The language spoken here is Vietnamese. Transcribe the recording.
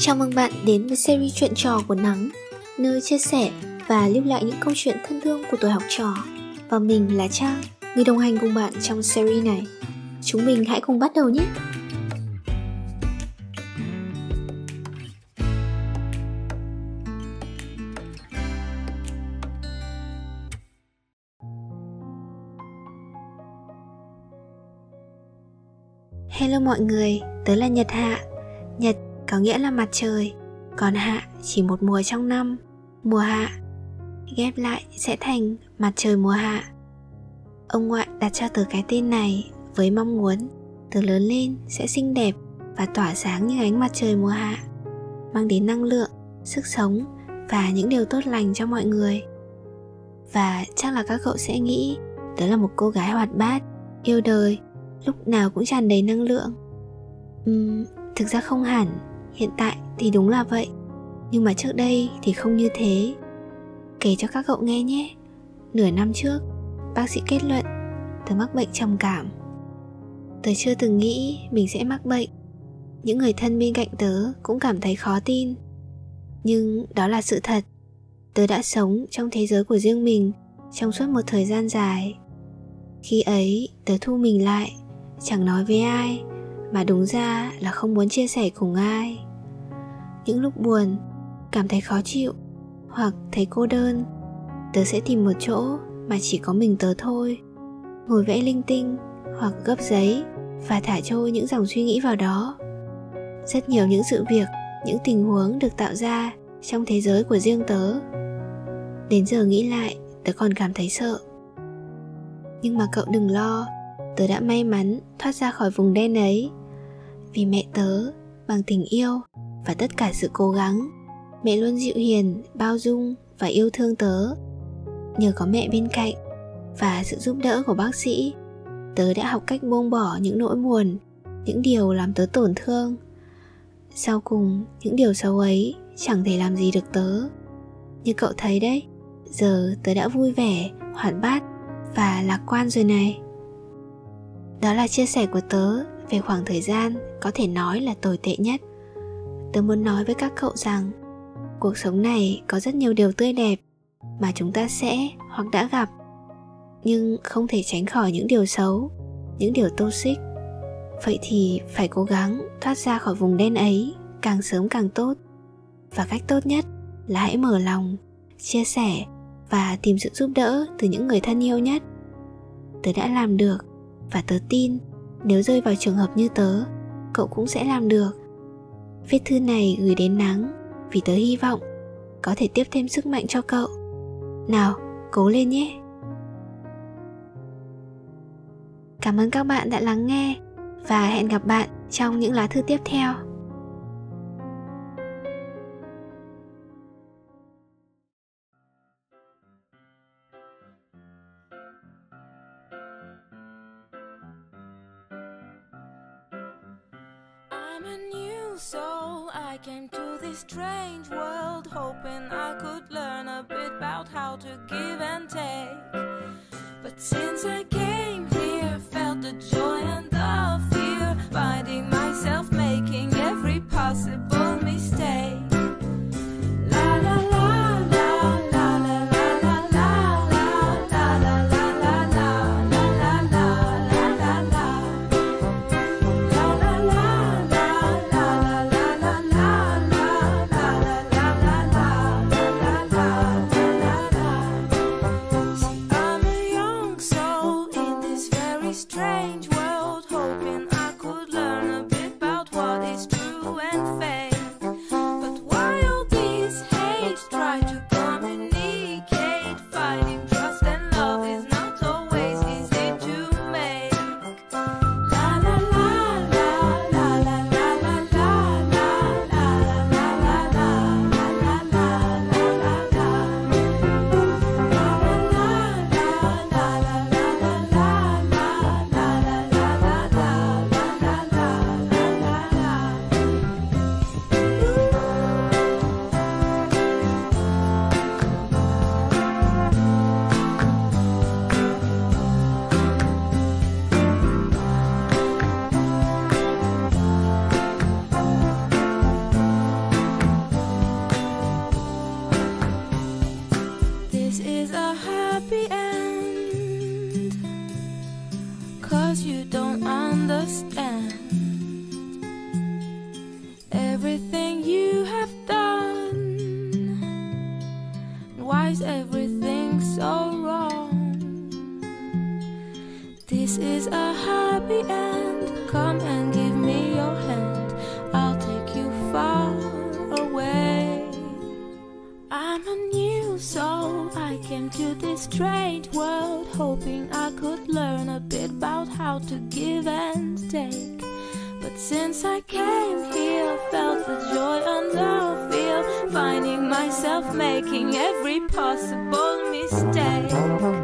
Chào mừng bạn đến với series chuyện trò của Nắng Nơi chia sẻ và lưu lại những câu chuyện thân thương của tuổi học trò. Và mình là Trang, người đồng hành cùng bạn trong series này. Chúng mình hãy cùng bắt đầu nhé! Hello mọi người, tớ là Nhật Hạ. Nhật có nghĩa là mặt trời. Còn Hạ chỉ một mùa trong năm. Mùa Hạ Ghép lại sẽ thành mặt trời mùa Hạ. Ông ngoại đặt cho tớ cái tên này Với mong muốn tớ lớn lên sẽ xinh đẹp Và tỏa sáng như ánh mặt trời mùa Hạ Mang đến năng lượng, sức sống Và những điều tốt lành cho mọi người. Và chắc là các cậu sẽ nghĩ Tớ là một cô gái hoạt bát Yêu đời lúc nào cũng tràn đầy năng lượng. Uhm, thực ra không hẳn hiện tại thì đúng là vậy. Nhưng mà trước đây thì không như thế. Kể cho các cậu nghe nhé. Nửa năm trước, bác sĩ kết luận, tớ mắc bệnh trầm cảm. Tớ chưa từng nghĩ mình sẽ mắc bệnh. Những người thân bên cạnh tớ cũng cảm thấy khó tin. Nhưng đó là sự thật. Tớ đã sống trong thế giới của riêng mình trong suốt một thời gian dài. Khi ấy, tớ thu mình lại, chẳng nói với ai, mà đúng ra là không muốn chia sẻ cùng ai những lúc buồn, cảm thấy khó chịu hoặc thấy cô đơn, tớ sẽ tìm một chỗ mà chỉ có mình tớ thôi. Ngồi vẽ linh tinh hoặc gấp giấy và thả trôi những dòng suy nghĩ vào đó. Rất nhiều những sự việc, những tình huống được tạo ra trong thế giới của riêng tớ. Đến giờ nghĩ lại, tớ còn cảm thấy sợ. Nhưng mà cậu đừng lo, tớ đã may mắn thoát ra khỏi vùng đen ấy vì mẹ tớ bằng tình yêu và tất cả sự cố gắng. Mẹ luôn dịu hiền, bao dung và yêu thương tớ. Nhờ có mẹ bên cạnh và sự giúp đỡ của bác sĩ, tớ đã học cách buông bỏ những nỗi buồn, những điều làm tớ tổn thương. Sau cùng, những điều xấu ấy chẳng thể làm gì được tớ. Như cậu thấy đấy, giờ tớ đã vui vẻ, hoạt bát và lạc quan rồi này. Đó là chia sẻ của tớ về khoảng thời gian có thể nói là tồi tệ nhất tớ muốn nói với các cậu rằng, cuộc sống này có rất nhiều điều tươi đẹp mà chúng ta sẽ hoặc đã gặp. Nhưng không thể tránh khỏi những điều xấu, những điều toxic. Vậy thì phải cố gắng thoát ra khỏi vùng đen ấy càng sớm càng tốt. Và cách tốt nhất là hãy mở lòng, chia sẻ và tìm sự giúp đỡ từ những người thân yêu nhất. Tớ đã làm được và tớ tin nếu rơi vào trường hợp như tớ, cậu cũng sẽ làm được viết thư này gửi đến nắng, vì tớ hy vọng có thể tiếp thêm sức mạnh cho cậu. Nào, cố lên nhé. Cảm ơn các bạn đã lắng nghe, và hẹn gặp bạn trong những lá thư tiếp theo. So. Came to this strange world hoping I could learn a bit about how to give and take. But since I came here, felt the joy strange I came to this strange world hoping I could learn a bit about how to give and take. But since I came here, felt the joy and the fear, finding myself making every possible mistake.